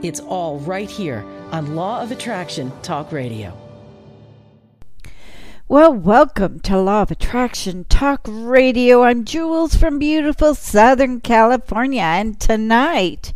It's all right here on Law of Attraction Talk Radio. Well, welcome to Law of Attraction Talk Radio. I'm Jewels from beautiful Southern California, and tonight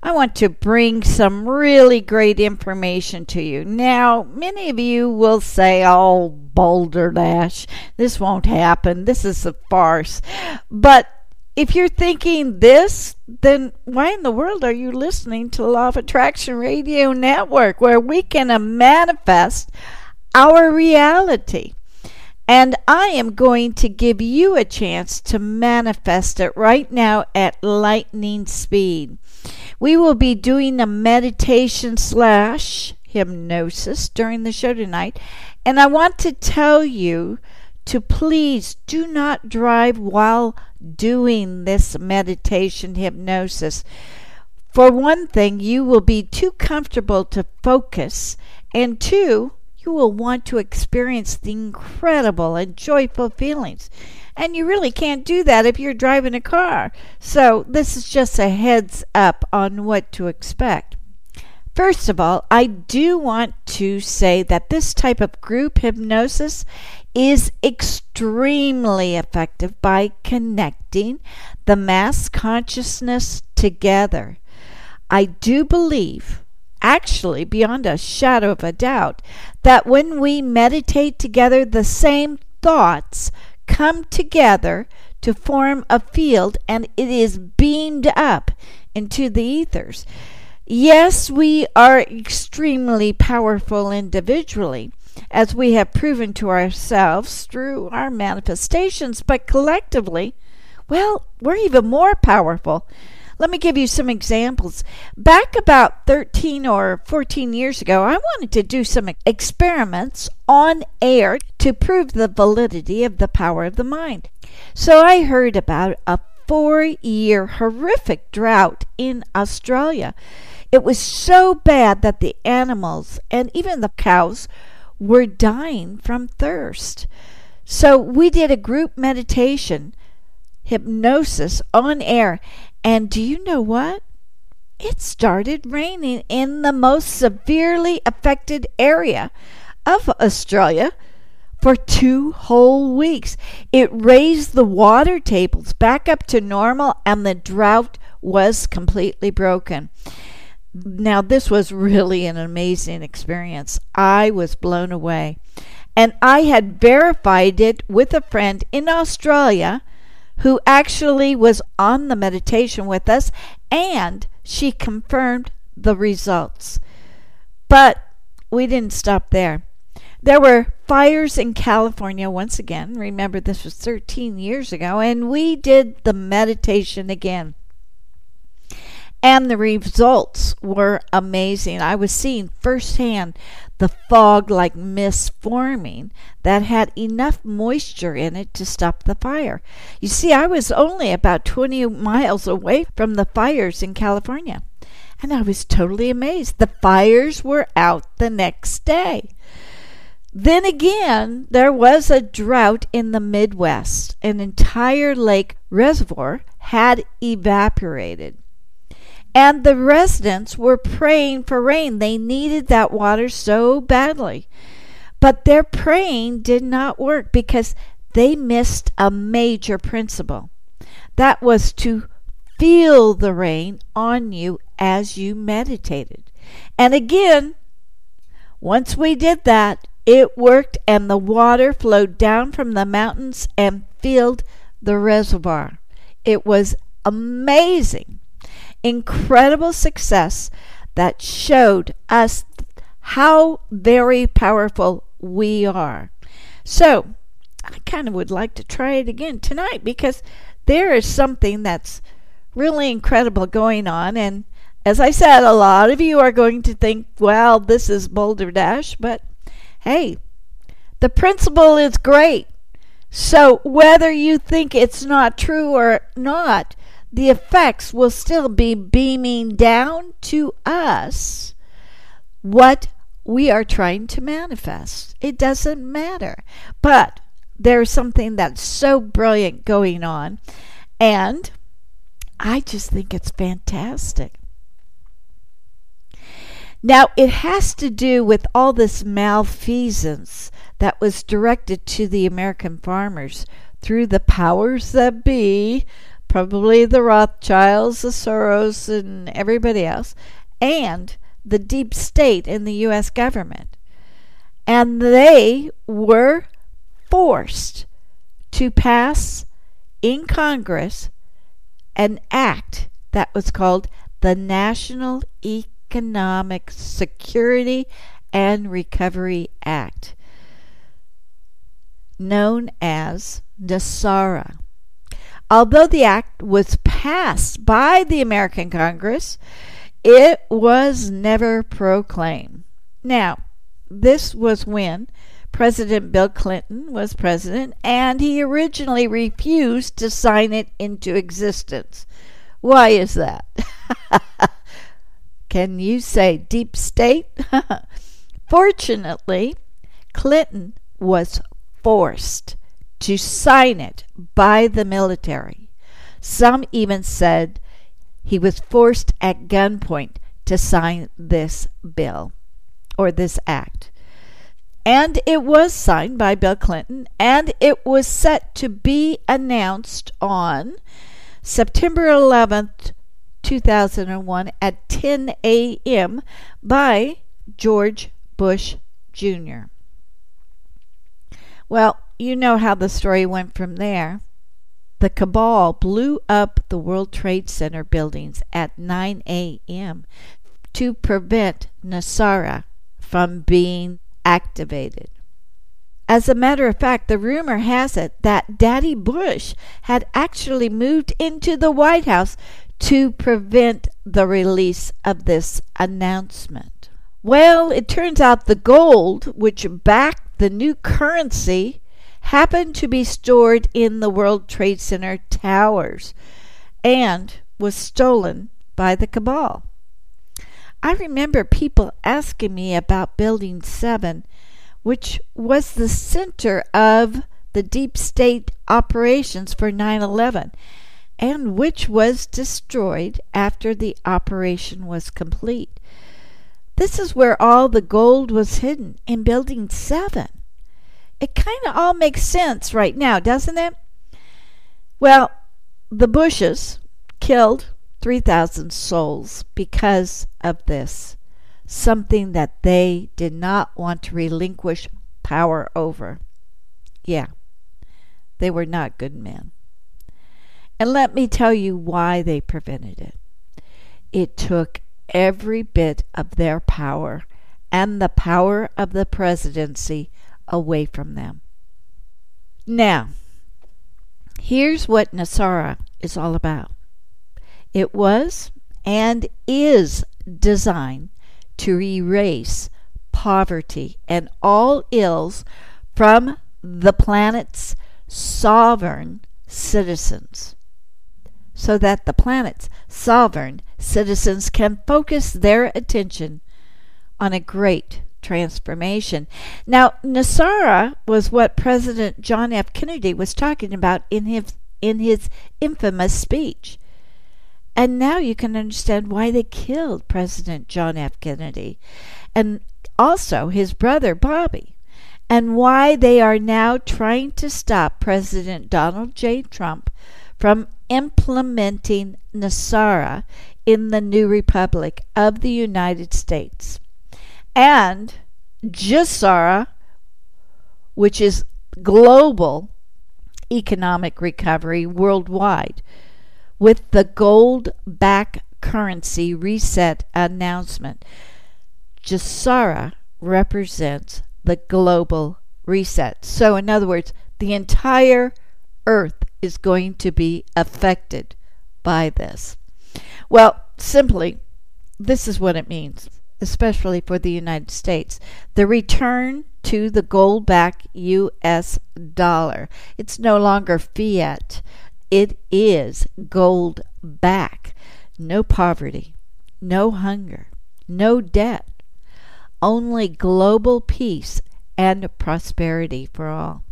I want to bring some really great information to you. Now, many of you will say, Oh, Boulder Dash, this won't happen. This is a farce. But if you're thinking this, then why in the world are you listening to the Law of Attraction Radio Network, where we can manifest our reality? And I am going to give you a chance to manifest it right now at lightning speed. We will be doing a meditation slash hypnosis during the show tonight. And I want to tell you to please do not drive while doing this meditation hypnosis. For one thing, you will be too comfortable to focus, and two, you will want to experience the incredible and joyful feelings. And you really can't do that if you're driving a car. So, this is just a heads up on what to expect. First of all, I do want to say that this type of group hypnosis is extremely effective by connecting the mass consciousness together. I do believe, actually, beyond a shadow of a doubt, that when we meditate together, the same thoughts come together to form a field and it is beamed up into the ethers. Yes, we are extremely powerful individually, as we have proven to ourselves through our manifestations, but collectively, well, we're even more powerful. Let me give you some examples. Back about 13 or 14 years ago, I wanted to do some experiments on air to prove the validity of the power of the mind. So I heard about a four year horrific drought in Australia. It was so bad that the animals and even the cows were dying from thirst. So we did a group meditation, hypnosis on air. And do you know what? It started raining in the most severely affected area of Australia for two whole weeks. It raised the water tables back up to normal, and the drought was completely broken. Now, this was really an amazing experience. I was blown away. And I had verified it with a friend in Australia who actually was on the meditation with us, and she confirmed the results. But we didn't stop there. There were fires in California once again. Remember, this was 13 years ago, and we did the meditation again. And the results were amazing. I was seeing firsthand the fog like mist forming that had enough moisture in it to stop the fire. You see, I was only about 20 miles away from the fires in California. And I was totally amazed. The fires were out the next day. Then again, there was a drought in the Midwest. An entire lake reservoir had evaporated. And the residents were praying for rain. They needed that water so badly. But their praying did not work because they missed a major principle. That was to feel the rain on you as you meditated. And again, once we did that, it worked and the water flowed down from the mountains and filled the reservoir. It was amazing incredible success that showed us how very powerful we are. So, I kind of would like to try it again tonight because there is something that's really incredible going on and as I said, a lot of you are going to think, well, this is Boulder Dash, but hey, the principle is great. So whether you think it's not true or not, the effects will still be beaming down to us what we are trying to manifest. It doesn't matter. But there's something that's so brilliant going on. And I just think it's fantastic. Now, it has to do with all this malfeasance that was directed to the American farmers through the powers that be, probably the Rothschilds, the Soros, and everybody else, and the deep state in the U.S. government. And they were forced to pass in Congress an act that was called the National Economic Economic Security and Recovery Act, known as NESARA. Although the act was passed by the American Congress, it was never proclaimed. Now, this was when President Bill Clinton was president, and he originally refused to sign it into existence. Why is that? Can you say deep state? Fortunately, Clinton was forced to sign it by the military. Some even said he was forced at gunpoint to sign this bill or this act. And it was signed by Bill Clinton, and it was set to be announced on September 11th, 2001 at 10 a.m. by George Bush Jr. Well, you know how the story went from there. The cabal blew up the World Trade Center buildings at 9 a.m. to prevent NESARA from being activated. As a matter of fact, the rumor has it that Daddy Bush had actually moved into the White House to prevent the release of this announcement? Well, it turns out the gold, which backed the new currency, happened to be stored in the World Trade Center towers and was stolen by the cabal. I remember people asking me about Building 7, which was the center of the deep state operations for 9 11 and which was destroyed after the operation was complete. This is where all the gold was hidden in Building 7. It kind of all makes sense right now, doesn't it? Well, the Bushes killed 3,000 souls because of this, something that they did not want to relinquish power over. Yeah, they were not good men. And let me tell you why they prevented it. It took every bit of their power and the power of the presidency away from them. Now, here's what NESARA is all about it was and is designed to erase poverty and all ills from the planet's sovereign citizens so that the planet's sovereign citizens can focus their attention on a great transformation. Now, NESARA was what President John F. Kennedy was talking about in his, in his infamous speech. And now you can understand why they killed President John F. Kennedy and also his brother Bobby, and why they are now trying to stop President Donald J. Trump from implementing NESARA in the new Republic of the United States. And GESARA, which is global economic recovery worldwide, with the gold back currency reset announcement. GESARA represents the global reset. So, in other words, the entire earth is going to be affected by this? Well, simply, this is what it means, especially for the United States. The return to the gold backed US dollar. It's no longer fiat, it is gold back. No poverty, no hunger, no debt, only global peace and prosperity for all.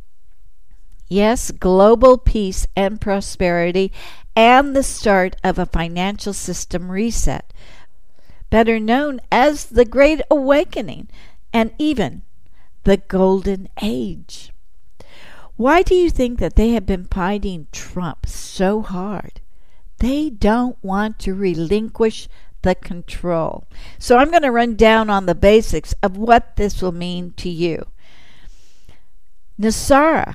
Yes, global peace and prosperity and the start of a financial system reset, better known as the Great Awakening and even the Golden Age. Why do you think that they have been fighting Trump so hard? They don't want to relinquish the control. So I'm going to run down on the basics of what this will mean to you. NESARA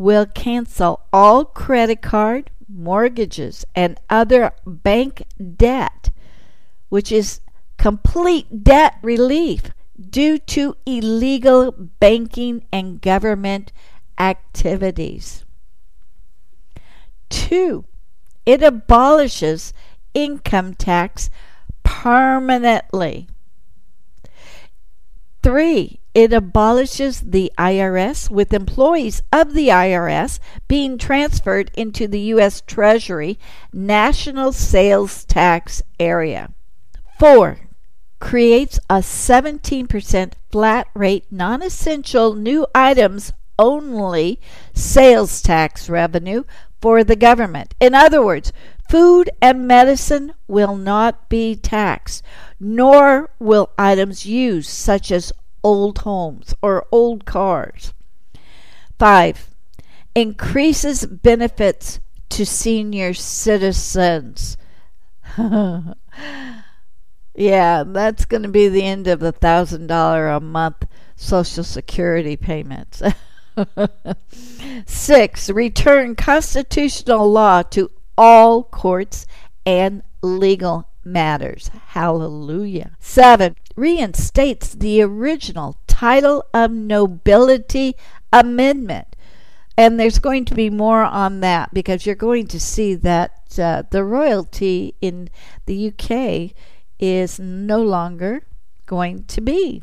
will cancel all credit card, mortgages, and other bank debt, which is complete debt relief due to illegal banking and government activities. Two, it abolishes income tax permanently. Three, it abolishes the IRS, with employees of the IRS being transferred into the U.S. Treasury National Sales Tax Area. Four, creates a 17% flat rate non essential new items only sales tax revenue for the government. In other words, food and medicine will not be taxed, nor will items used such as old homes or old cars. 5. Increases benefits to senior citizens. Yeah, that's going to be the end of the thousand dollar a month Social Security payments. Six, return constitutional law to all courts and legal matters. Hallelujah. Seven, reinstates the original title of nobility amendment. And there's going to be more on that because you're going to see that uh, the royalty in the UK is no longer going to be.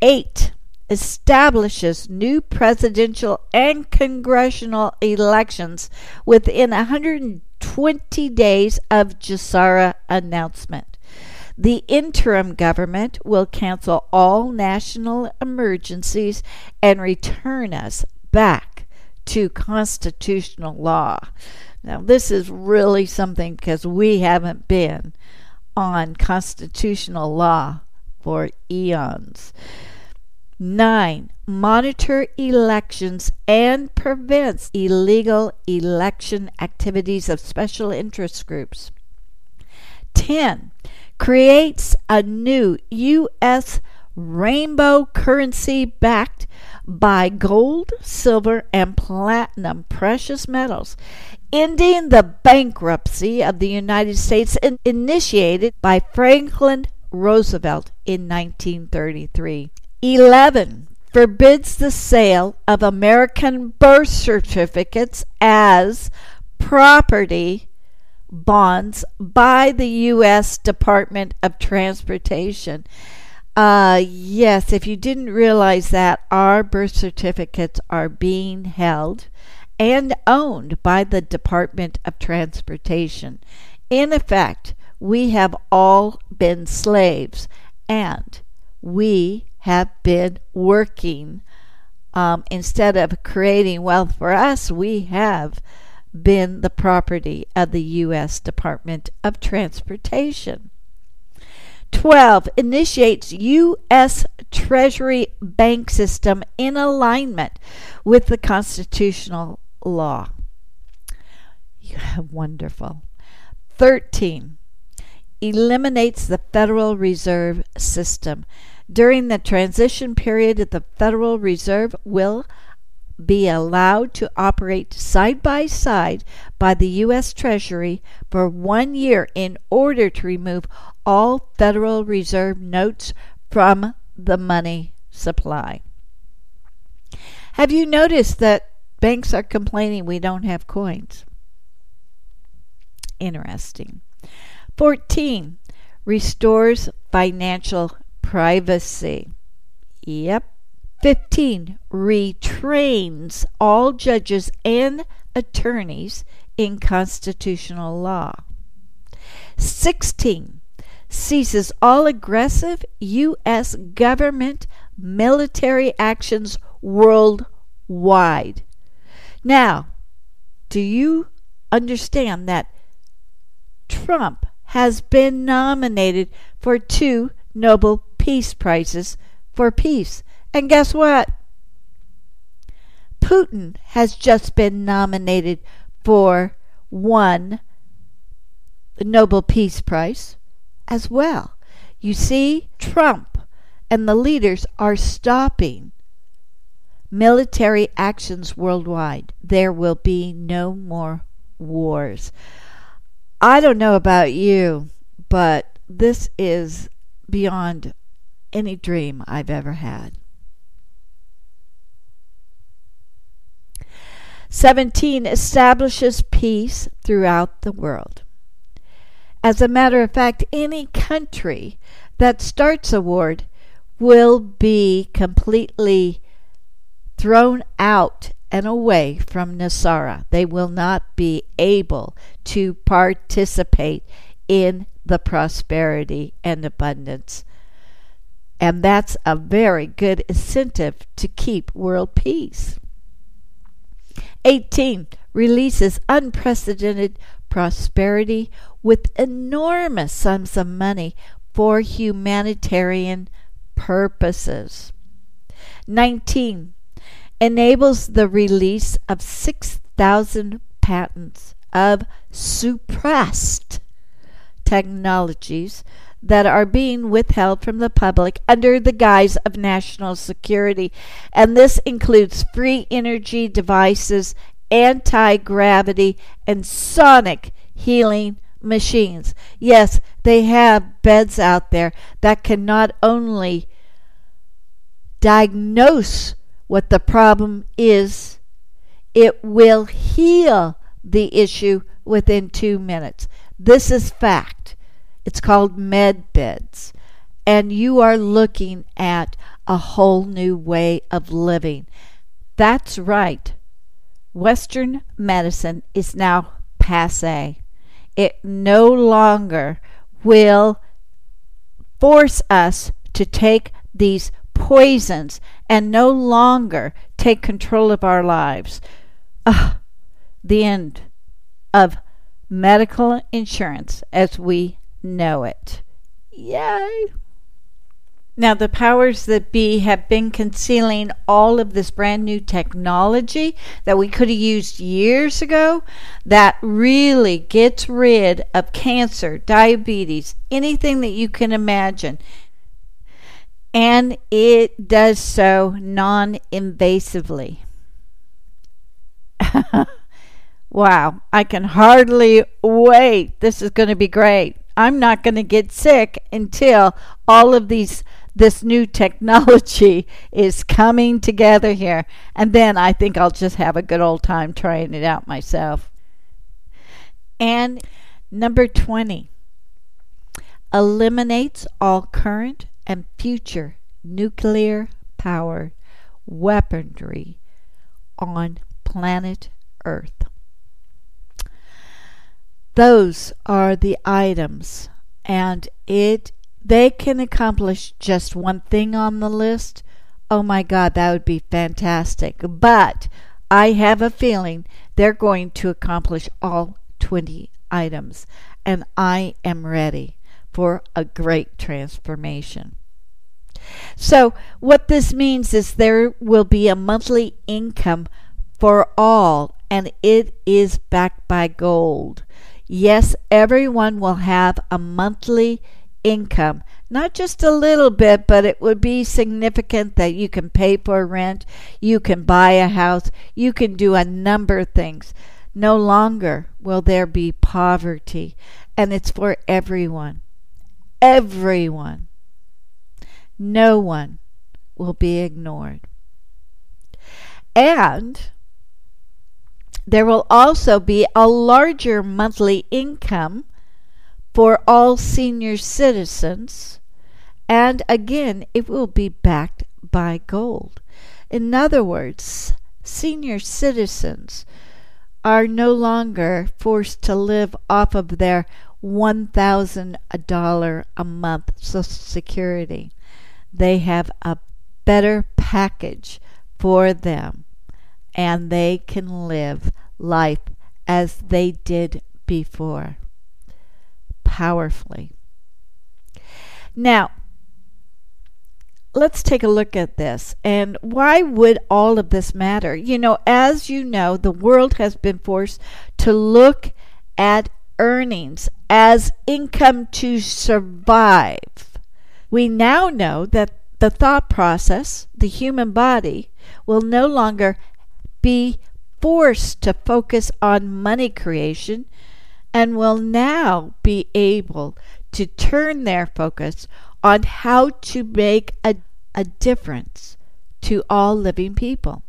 Eight, establishes new presidential and congressional elections within 120 days of GESARA announcement. The interim government will cancel all national emergencies and return us back to constitutional law. Now, this is really something because we haven't been on constitutional law for eons. Nine, monitor elections and prevents illegal election activities of special interest groups. 10. Creates a new U.S. rainbow currency backed by gold, silver, and platinum precious metals ending the bankruptcy of the United States initiated by Franklin Roosevelt in 1933. 11. Forbids the sale of American birth certificates as property bonds by the U.S. Department of Transportation. Uh, yes, if you didn't realize that, our birth certificates are being held and owned by the Department of Transportation. In effect, we have all been slaves and we have been working. Um, instead of creating wealth for us, we have been the property of the U.S. Department of Transportation. 12 initiates U.S. Treasury bank system in alignment with the constitutional law. Wonderful. 13. Eliminates the Federal Reserve System. During the transition period, the Federal Reserve will be allowed to operate side by side by the U.S. Treasury for one year in order to remove all Federal Reserve notes from the money supply. Have you noticed that Banks are complaining we don't have coins. Interesting. 14. Restores financial privacy. Yep. 15. Retrains all judges and attorneys in constitutional law. 16. Ceases all aggressive U.S. government military actions worldwide. Now, do you understand that Trump has been nominated for two Nobel Peace Prizes for peace? And guess what? Putin has just been nominated for one Nobel Peace Prize as well. You see, Trump and the leaders are stopping military actions worldwide. There will be no more wars. I don't know about you, but this is beyond any dream I've ever had. 17 establishes peace throughout the world. As a matter of fact, any country that starts a war will be completely thrown out and away from NESARA. They will not be able to participate in the prosperity and abundance. And that's a very good incentive to keep world peace. 18 releases unprecedented prosperity with enormous sums of money for humanitarian purposes. 19 enables the release of 6,000 patents of suppressed technologies that are being withheld from the public under the guise of national security. And this includes free energy devices, anti gravity, and sonic healing machines. Yes, they have beds out there that can not only diagnose what the problem is, it will heal the issue within two minutes. This is fact. It's called med beds. And you are looking at a whole new way of living. That's right. Western medicine is now passe. It no longer will force us to take these poisons and no longer take control of our lives. Uh, the end of medical insurance as we know it. Yay! Now, the powers that be have been concealing all of this brand new technology that we could have used years ago that really gets rid of cancer, diabetes, anything that you can imagine and it does so non invasively. wow, I can hardly wait. This is going to be great. I'm not going to get sick until all of these this new technology is coming together here. And then I think I'll just have a good old time trying it out myself. And number 20 eliminates all current and future nuclear power weaponry on planet Earth. Those are the items, and it they can accomplish just one thing on the list. Oh my God, that would be fantastic. But I have a feeling they're going to accomplish all 20 items, and I am ready for a great transformation. So, what this means is there will be a monthly income for all, and it is backed by gold. Yes, everyone will have a monthly income. Not just a little bit, but it would be significant that you can pay for rent, you can buy a house, you can do a number of things. No longer will there be poverty, and it's for everyone. Everyone. No one will be ignored. And there will also be a larger monthly income for all senior citizens, and again, it will be backed by gold. In other words, senior citizens are no longer forced to live off of their $1,000 a month Social Security. They have a better package for them and they can live life as they did before powerfully. Now, let's take a look at this. And why would all of this matter? You know, as you know, the world has been forced to look at earnings as income to survive. We now know that the thought process, the human body, will no longer be forced to focus on money creation and will now be able to turn their focus on how to make a, a difference to all living people.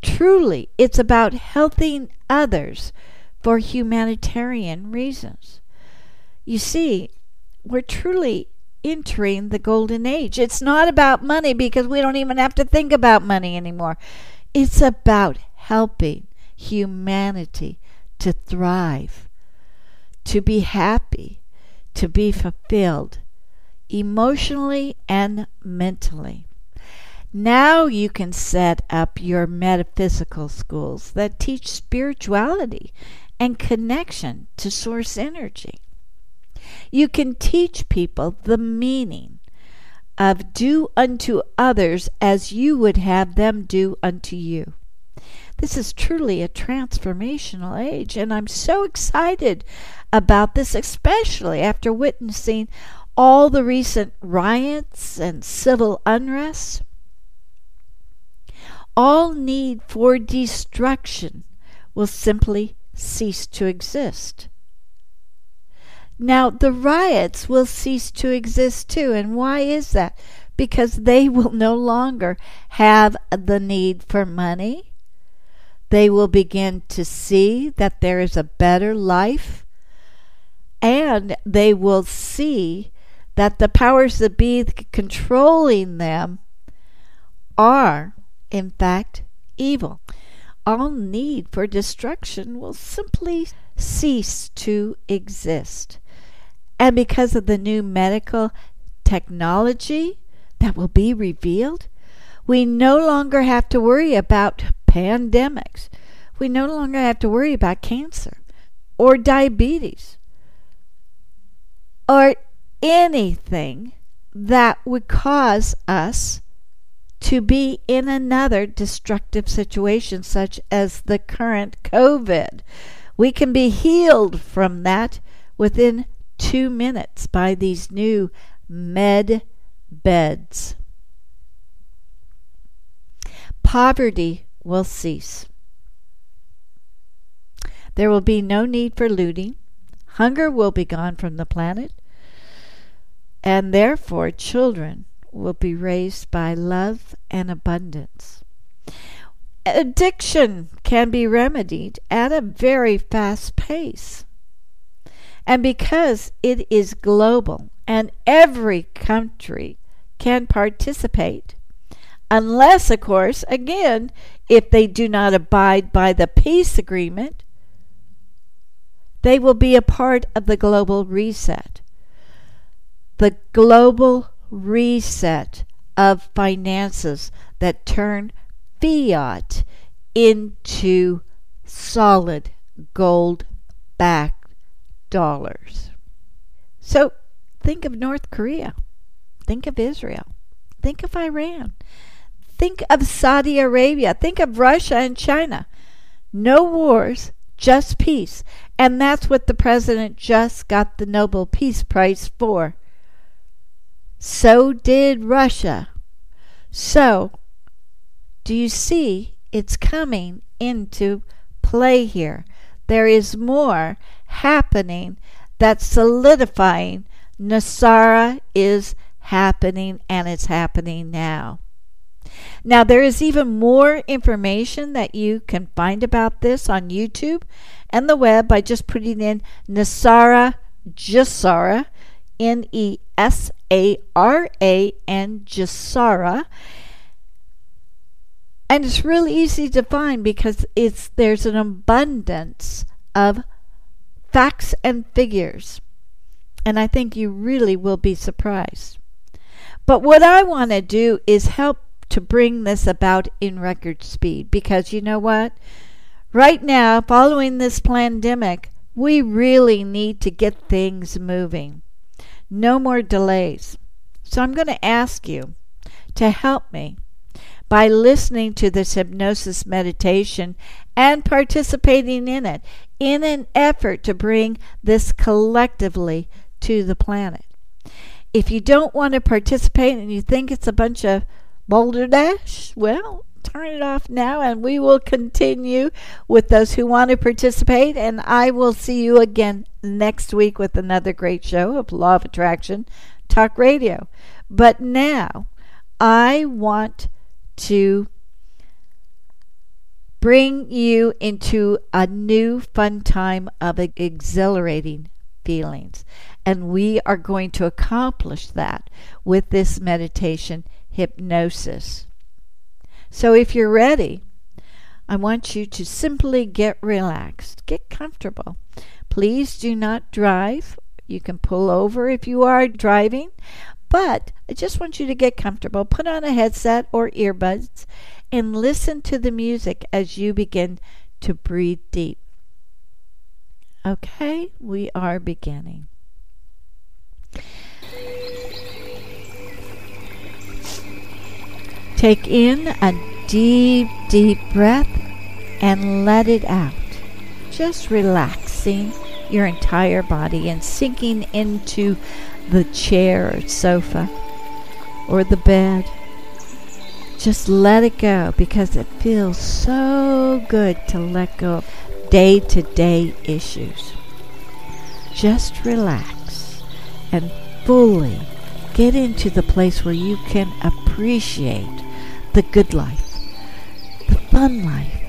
Truly, it's about helping others for humanitarian reasons. You see, we're truly entering the golden age. It's not about money because we don't even have to think about money anymore. It's about helping humanity to thrive, to be happy, to be fulfilled, emotionally and mentally. Now you can set up your metaphysical schools that teach spirituality and connection to source energy. You can teach people the meaning of do unto others as you would have them do unto you. This is truly a transformational age, and I'm so excited about this, especially after witnessing all the recent riots and civil unrest. All need for destruction will simply cease to exist. Now, the riots will cease to exist too. And why is that? Because they will no longer have the need for money. They will begin to see that there is a better life. And they will see that the powers that be controlling them are, in fact, evil. All need for destruction will simply cease to exist. And because of the new medical technology that will be revealed, we no longer have to worry about pandemics. We no longer have to worry about cancer or diabetes or anything that would cause us to be in another destructive situation, such as the current COVID. We can be healed from that within two minutes by these new med beds. Poverty will cease. There will be no need for looting. Hunger will be gone from the planet. And therefore, children will be raised by love and abundance. Addiction can be remedied at a very fast pace. And because it is global and every country can participate, unless, of course, again, if they do not abide by the peace agreement, they will be a part of the global reset. The global reset of finances that turn fiat into solid gold backed dollars. So think of North Korea. Think of Israel. Think of Iran. Think of Saudi Arabia. Think of Russia and China. No wars, just peace. And that's what the president just got the Nobel Peace Prize for. So did Russia. So, do you see it's coming into play here? There is more happening that's solidifying NESARA is happening and it's happening now. Now, there is even more information that you can find about this on YouTube and the web by just putting in NESARA GESARA, N E S A R A, and GESARA. And it's really easy to find because it's there's an abundance of facts and figures. And I think you really will be surprised. But what I want to do is help to bring this about in record speed because you know what? Right now, following this pandemic, we really need to get things moving. No more delays. So I'm going to ask you to help me by listening to this hypnosis meditation and participating in it in an effort to bring this collectively to the planet. If you don't want to participate and you think it's a bunch of boulder dash, well, turn it off now and we will continue with those who want to participate. And I will see you again next week with another great show of Law of Attraction Talk Radio. But now I want to bring you into a new fun time of exhilarating feelings. And we are going to accomplish that with this meditation hypnosis. So if you're ready, I want you to simply get relaxed, get comfortable. Please do not drive. You can pull over if you are driving, but I just want you to get comfortable. Put on a headset or earbuds and listen to the music as you begin to breathe deep. Okay, we are beginning. Take in a deep, deep breath and let it out. Just relaxing your entire body and sinking into the chair or sofa or the bed. Just let it go because it feels so good to let go of day to day issues. Just relax and fully get into the place where you can appreciate the good life, the fun life,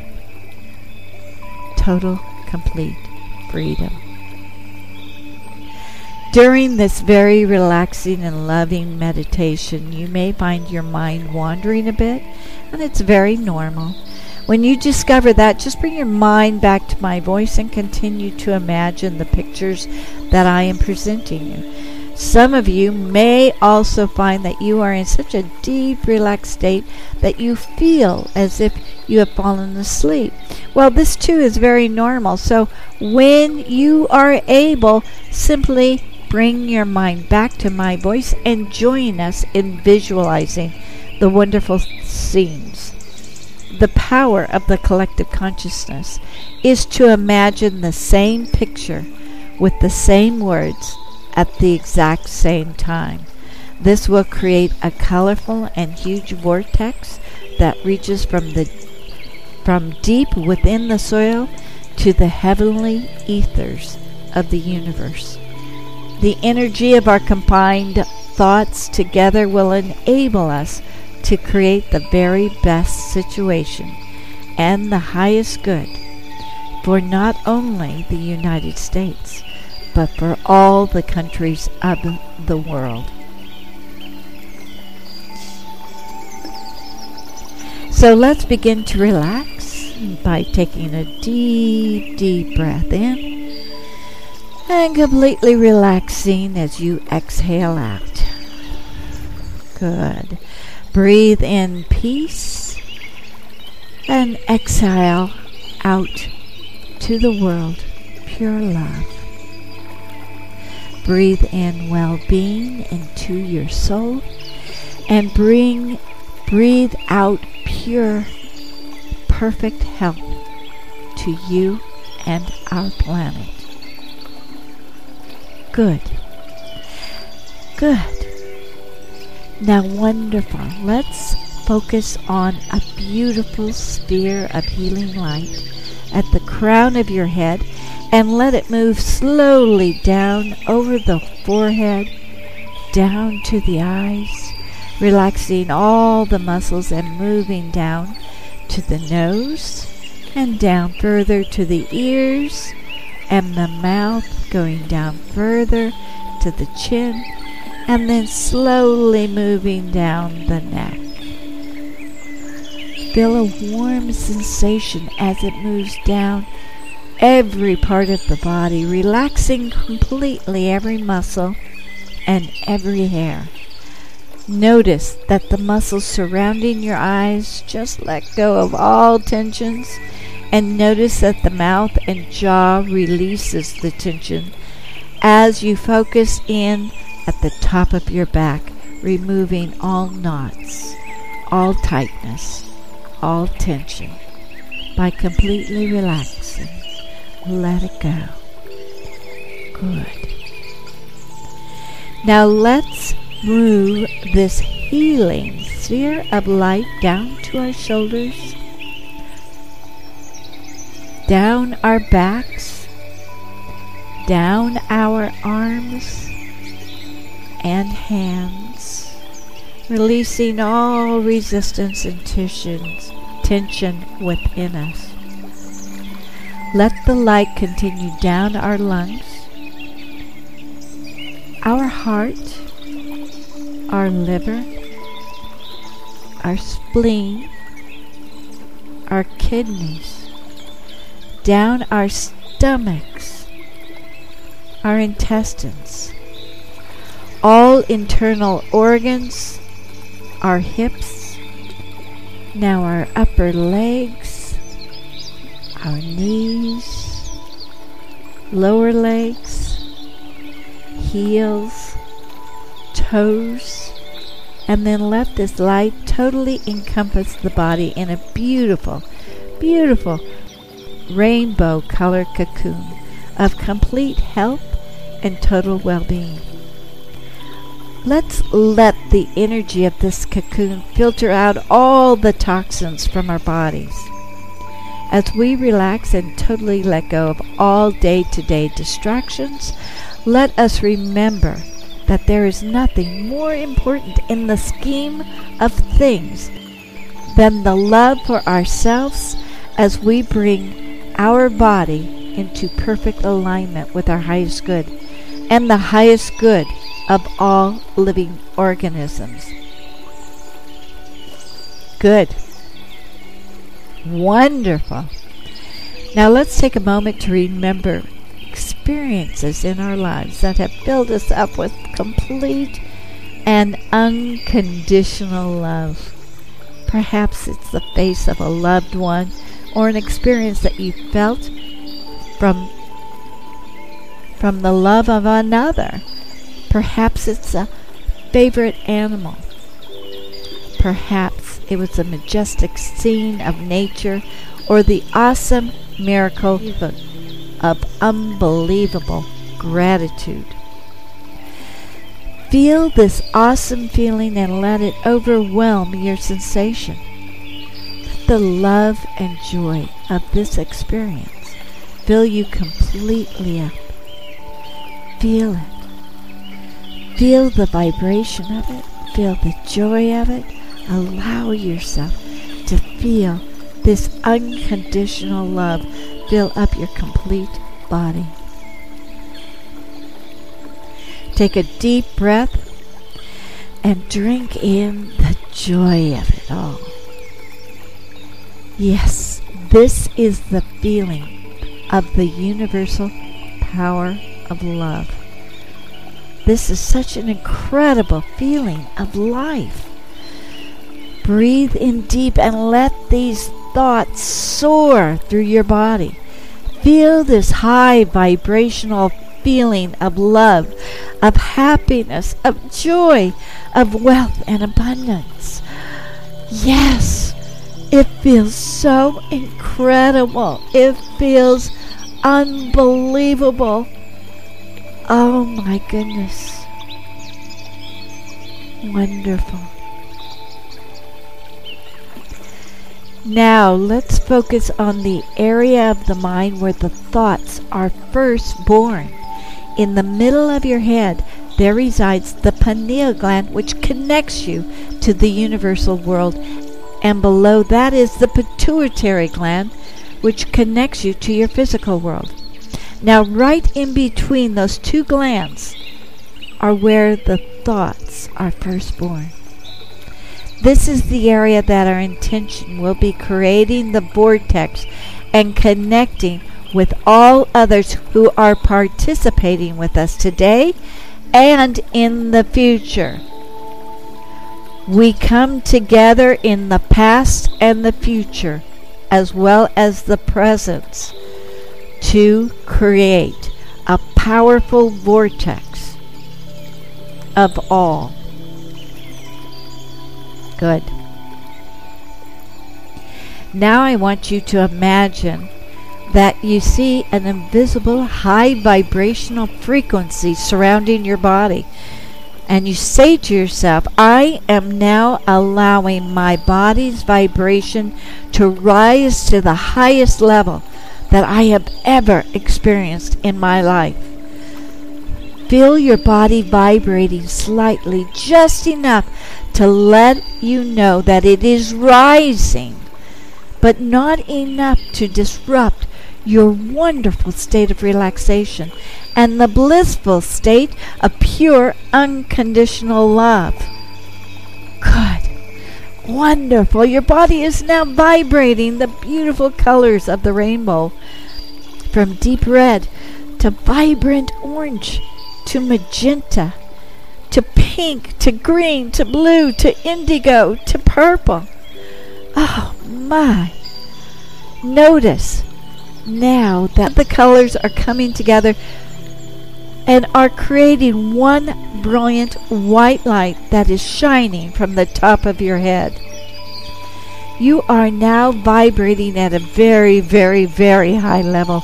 total, complete freedom. During this very relaxing and loving meditation, you may find your mind wandering a bit, and it's very normal. When you discover that, just bring your mind back to my voice and continue to imagine the pictures that I am presenting you. Some of you may also find that you are in such a deep, relaxed state that you feel as if you have fallen asleep. Well, this too is very normal. So, when you are able, simply bring your mind back to my voice and join us in visualizing the wonderful scenes. The power of the collective consciousness is to imagine the same picture with the same words at the exact same time. This will create a colorful and huge vortex that reaches from the from deep within the soil to the heavenly ethers of the universe. The energy of our combined thoughts together will enable us to create the very best situation and the highest good for not only the United States, but for all the countries of the world. So let's begin to relax by taking a deep, deep breath in and completely relaxing as you exhale out. Good. Breathe in peace and exhale out to the world pure love. Breathe in well-being into your soul and bring breathe out pure perfect health to you and our planet. Good. Good. Now wonderful. Let's focus on a beautiful sphere of healing light at the crown of your head and let it move slowly down over the forehead, down to the eyes, relaxing all the muscles and moving down to the nose and down further to the ears and the mouth going down further to the chin and then slowly moving down the neck. Feel a warm sensation as it moves down every part of the body, relaxing completely every muscle and every hair. Notice that the muscles surrounding your eyes just let go of all tensions and notice that the mouth and jaw releases the tension as you focus in at the top of your back, removing all knots, all tightness, all tension by completely relaxing. Let it go. Good. Now let's move this healing sphere of light down to our shoulders, down our backs, down our arms and hands, releasing all resistance and tensions, tension within us. Let the light continue down our lungs, our heart, our liver, our spleen, our kidneys, down our stomachs, our intestines, all internal organs, our hips, now our upper legs, our knees, lower legs, heels, toes, and then let this light totally encompass the body in a beautiful, beautiful rainbow color cocoon of complete health and total well being. Let's let the energy of this cocoon filter out all the toxins from our bodies. As we relax and totally let go of all day to day distractions, let us remember that there is nothing more important in the scheme of things than the love for ourselves as we bring our body into perfect alignment with our highest good and the highest good of all living organisms. Good. Wonderful. Now let's take a moment to remember experiences in our lives that have filled us up with complete and unconditional love. Perhaps it's the face of a loved one or an experience that you felt from from the love of another. Perhaps it's a favorite animal. Perhaps it was a majestic scene of nature or the awesome miracle of unbelievable gratitude. Feel this awesome feeling and let it overwhelm your sensation. The love and joy of this experience fill you completely up. Feel it. Feel the vibration of it. Feel the joy of it. Allow yourself to feel this unconditional love fill up your complete body. Take a deep breath and drink in the joy of it all. Yes, this is the feeling of the universal power of love. This is such an incredible feeling of life. Breathe in deep and let these thoughts soar through your body. Feel this high vibrational feeling of love, of happiness, of joy, of wealth and abundance. Yes, it feels so incredible. It feels unbelievable. Oh my goodness. Wonderful. Now let's focus on the area of the mind where the thoughts are first born. In the middle of your head, there resides the pineal gland which connects you to the universal world, and below that is the pituitary gland which connects you to your physical world. Now, right in between those two glands are where the thoughts are first born. This is the area that our intention will be creating the vortex and connecting with all others who are participating with us today and in the future. We come together in the past and the future, as well as the present, to create a powerful vortex of all. Good. Now I want you to imagine that you see an invisible high vibrational frequency surrounding your body. And you say to yourself, I am now allowing my body's vibration to rise to the highest level that I have ever experienced in my life. Feel your body vibrating slightly, just enough to let you know that it is rising, but not enough to disrupt your wonderful state of relaxation and the blissful state of pure unconditional love. Good. Wonderful. Your body is now vibrating the beautiful colors of the rainbow from deep red to vibrant orange to magenta to pink, to green, to blue, to indigo, to purple. Oh my! Notice now that the colors are coming together and are creating one brilliant white light that is shining from the top of your head. You are now vibrating at a very, very, very high level,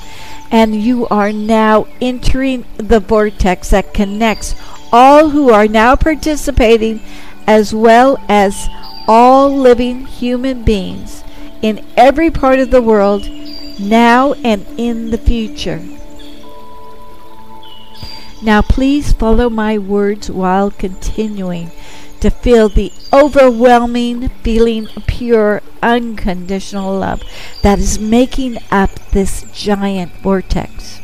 and you are now entering the vortex that connects all who are now participating, as well as all living human beings in every part of the world, now and in the future. Now, please follow my words while continuing to feel the overwhelming feeling of pure, unconditional love that is making up this giant vortex.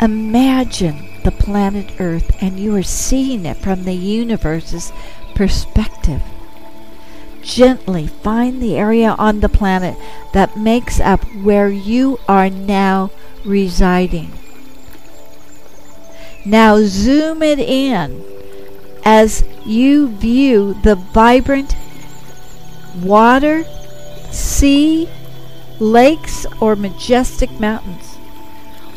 Imagine the planet Earth and you are seeing it from the universe's perspective. Gently find the area on the planet that makes up where you are now residing. Now zoom it in as you view the vibrant water, sea, lakes, or majestic mountains.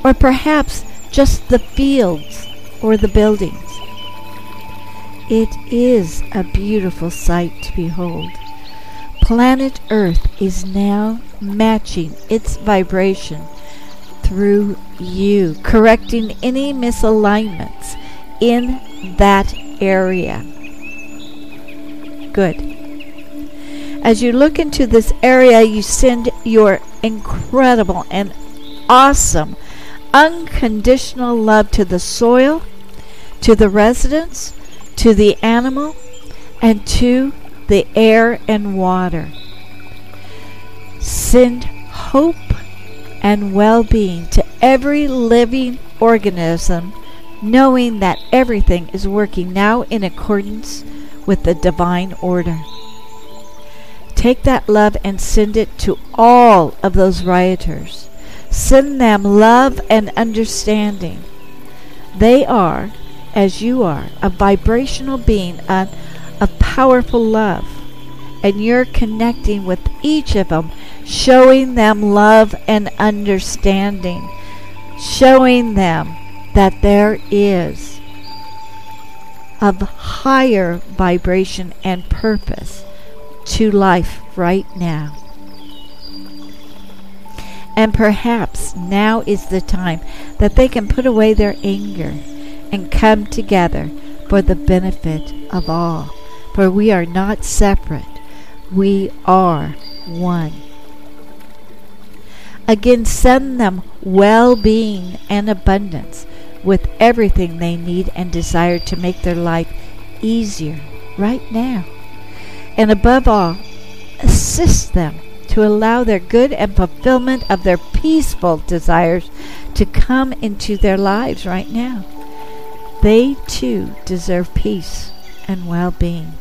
Or perhaps just the fields or the buildings. It is a beautiful sight to behold. Planet Earth is now matching its vibration through you, correcting any misalignments in that area. Good. As you look into this area, you send your incredible and awesome unconditional love to the soil, to the residents, to the animal, and to the air and water. Send hope and well being to every living organism, knowing that everything is working now in accordance with the divine order. Take that love and send it to all of those rioters Send them love and understanding. They are, as you are, a vibrational being, a, a powerful love. And you're connecting with each of them, showing them love and understanding, showing them that there is of higher vibration and purpose to life right now. And perhaps now is the time that they can put away their anger and come together for the benefit of all. For we are not separate, we are one. Again, send them well being and abundance with everything they need and desire to make their life easier right now. And above all, assist them to allow their good and fulfillment of their peaceful desires to come into their lives right now. They too deserve peace and well being.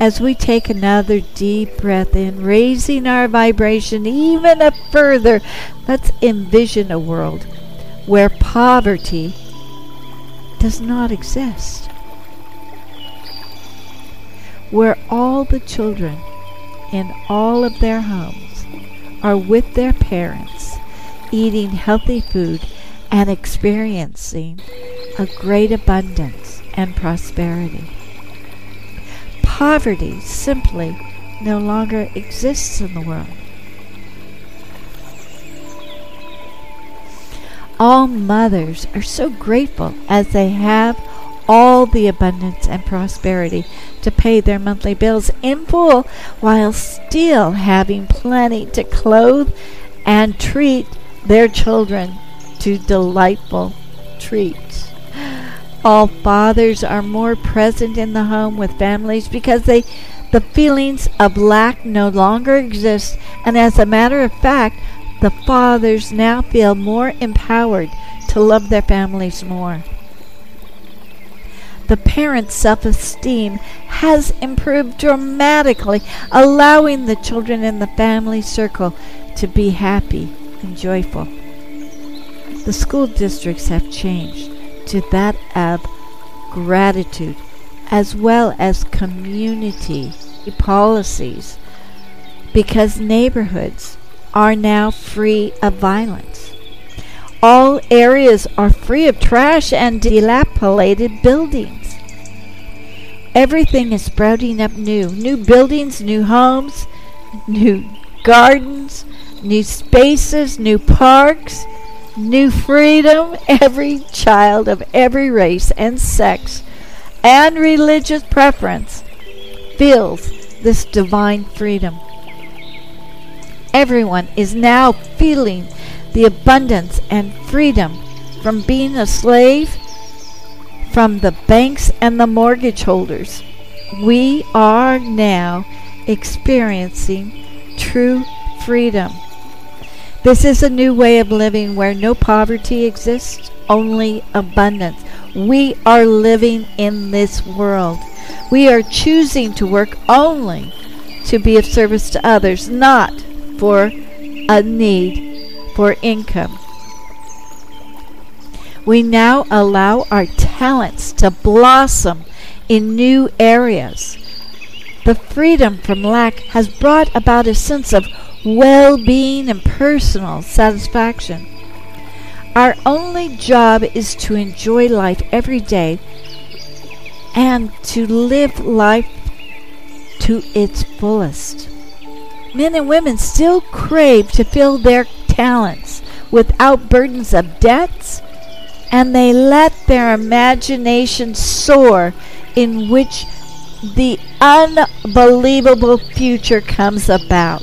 As we take another deep breath in, raising our vibration even up further, let's envision a world where poverty does not exist. Where all the children in all of their homes are with their parents, eating healthy food and experiencing a great abundance and prosperity. Poverty simply no longer exists in the world. All mothers are so grateful as they have all the abundance and prosperity to pay their monthly bills in full while still having plenty to clothe and treat their children to delightful treats. All fathers are more present in the home with families because they the feelings of lack no longer exist. And as a matter of fact the fathers now feel more empowered to love their families more. The parents' self esteem has improved dramatically, allowing the children in the family circle to be happy and joyful. The school districts have changed to that of gratitude as well as community policies because neighborhoods are now free of violence. All areas are free of trash and dilapidated buildings. Everything is sprouting up new. New buildings, new homes, new gardens, new spaces, new parks, new freedom, every child of every race and sex and religious preference feels this divine freedom. Everyone is now feeling the abundance and freedom from being a slave from the banks and the mortgage holders. We are now experiencing true freedom. This is a new way of living where no poverty exists, only abundance. We are living in this world. We are choosing to work only to be of service to others, not for a need for income. We now allow our talents to blossom in new areas. The freedom from lack has brought about a sense of well being, and personal satisfaction. Our only job is to enjoy life every day and to live life to its fullest. Men and women still crave to fill their talents without burdens of debts, and they let their imagination soar in which the unbelievable future comes about.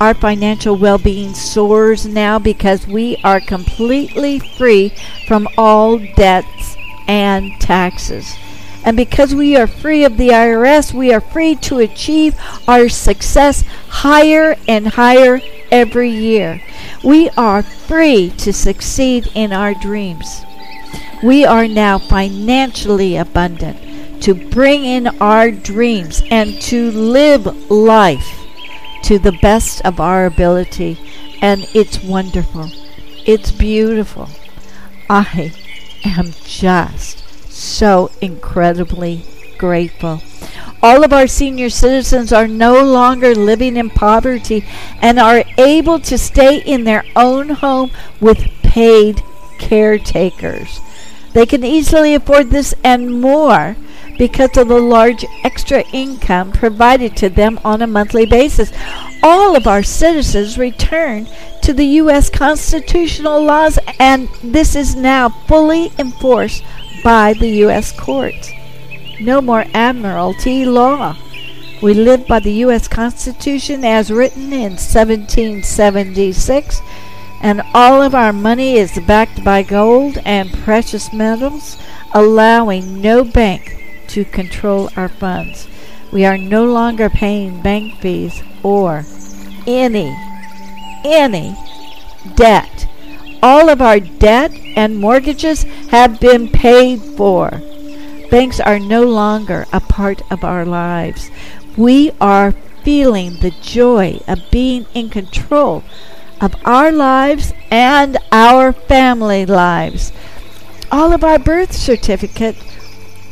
Our financial well being soars now because we are completely free from all debts and taxes. And because we are free of the IRS, we are free to achieve our success higher and higher every year. We are free to succeed in our dreams. We are now financially abundant to bring in our dreams and to live life to the best of our ability, and it's wonderful. It's beautiful. I am just so incredibly grateful. All of our senior citizens are no longer living in poverty and are able to stay in their own home with paid caretakers. They can easily afford this and more because of the large extra income provided to them on a monthly basis. All of our citizens return to the U.S. constitutional laws, and this is now fully enforced by the U.S. courts. No more admiralty law. We live by the U.S. Constitution as written in 1776, and all of our money is backed by gold and precious metals, allowing no bank to control our funds. We are no longer paying bank fees or any, any debt. All of our debt and mortgages have been paid for. Banks are no longer a part of our lives. We are feeling the joy of being in control of our lives and our family lives. All of our birth certificate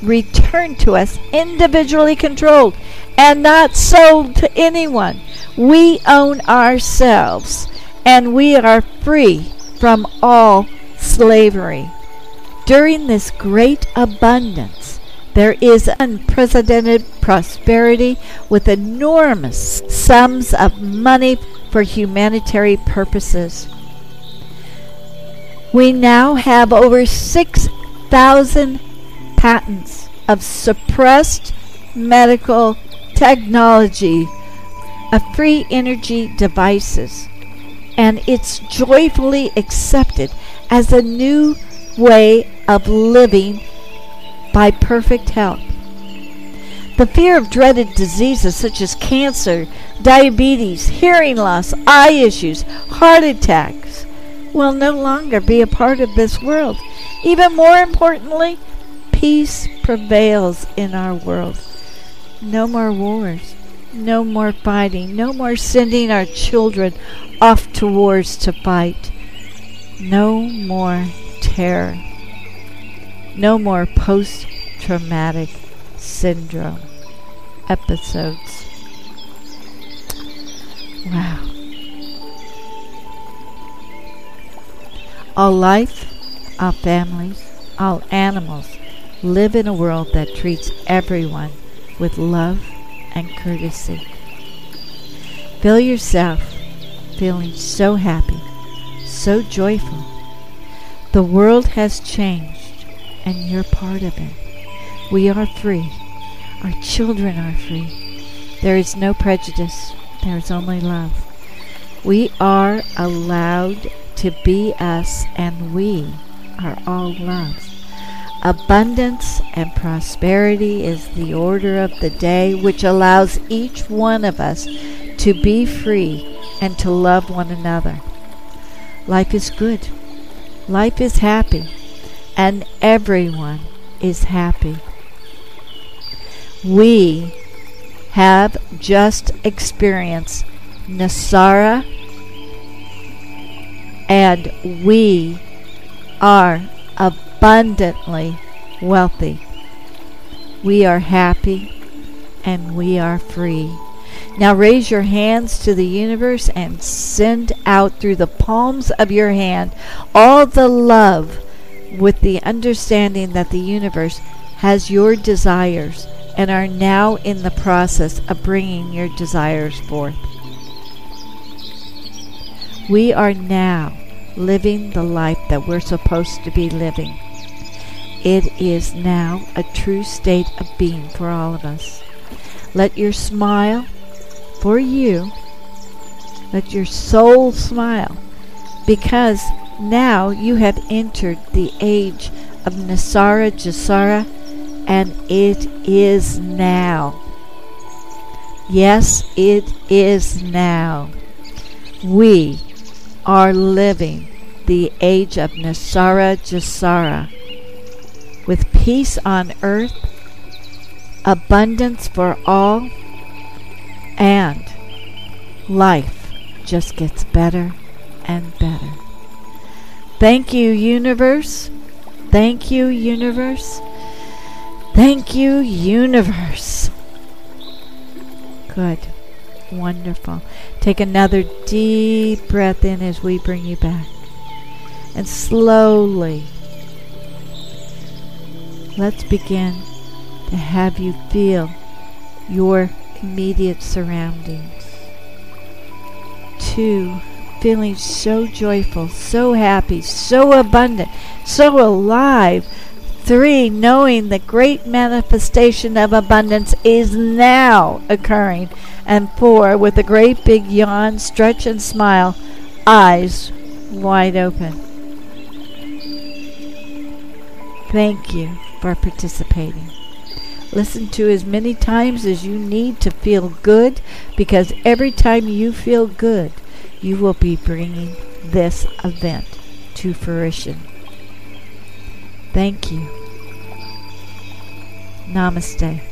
returned to us individually controlled and not sold to anyone. We own ourselves and we are free from all slavery. During this great abundance, there is unprecedented prosperity with enormous sums of money for humanitarian purposes. We now have over 6,000 patents of suppressed medical technology of free energy devices, and it's joyfully accepted as a new way of living by perfect health. The fear of dreaded diseases such as cancer, diabetes, hearing loss, eye issues, heart attacks will no longer be a part of this world. Even more importantly, peace prevails in our world. No more wars, no more fighting, no more sending our children off to wars to fight. No more terror. No more post traumatic syndrome episodes. Wow. All life, all families, all animals live in a world that treats everyone with love and courtesy. Feel yourself feeling so happy, so joyful. The world has changed, and you're part of it. We are free. Our children are free. There is no prejudice. There is only love. We are allowed to be us, and we are all love. Abundance and prosperity is the order of the day, which allows each one of us to be free and to love one another. Life is good. Life is happy. And everyone is happy. We have just experienced NESARA and we are abundantly wealthy. We are happy and we are free. Now raise your hands to the universe and send out through the palms of your hand all the love with the understanding that the universe has your desires and are now in the process of bringing your desires forth. We are now living the life that we're supposed to be living. It is now a true state of being for all of us. Let your smile for you, let your soul smile, because now you have entered the age of NESARA GESARA, and it is now. Yes, it is now. We are living the age of NESARA GESARA with peace on earth, abundance for all, and life just gets better and better. Thank you, universe. Thank you, universe. Thank you, universe. Good. Wonderful. Take another deep breath in as we bring you back. And slowly, let's begin to have you feel your immediate surroundings. Two, feeling so joyful, so happy, so abundant, so alive. Three, knowing the great manifestation of abundance is now occurring. And four, with a great big yawn, stretch, and smile, eyes wide open. Thank you for participating. Listen to as many times as you need to feel good because every time you feel good, you will be bringing this event to fruition. Thank you. Namaste.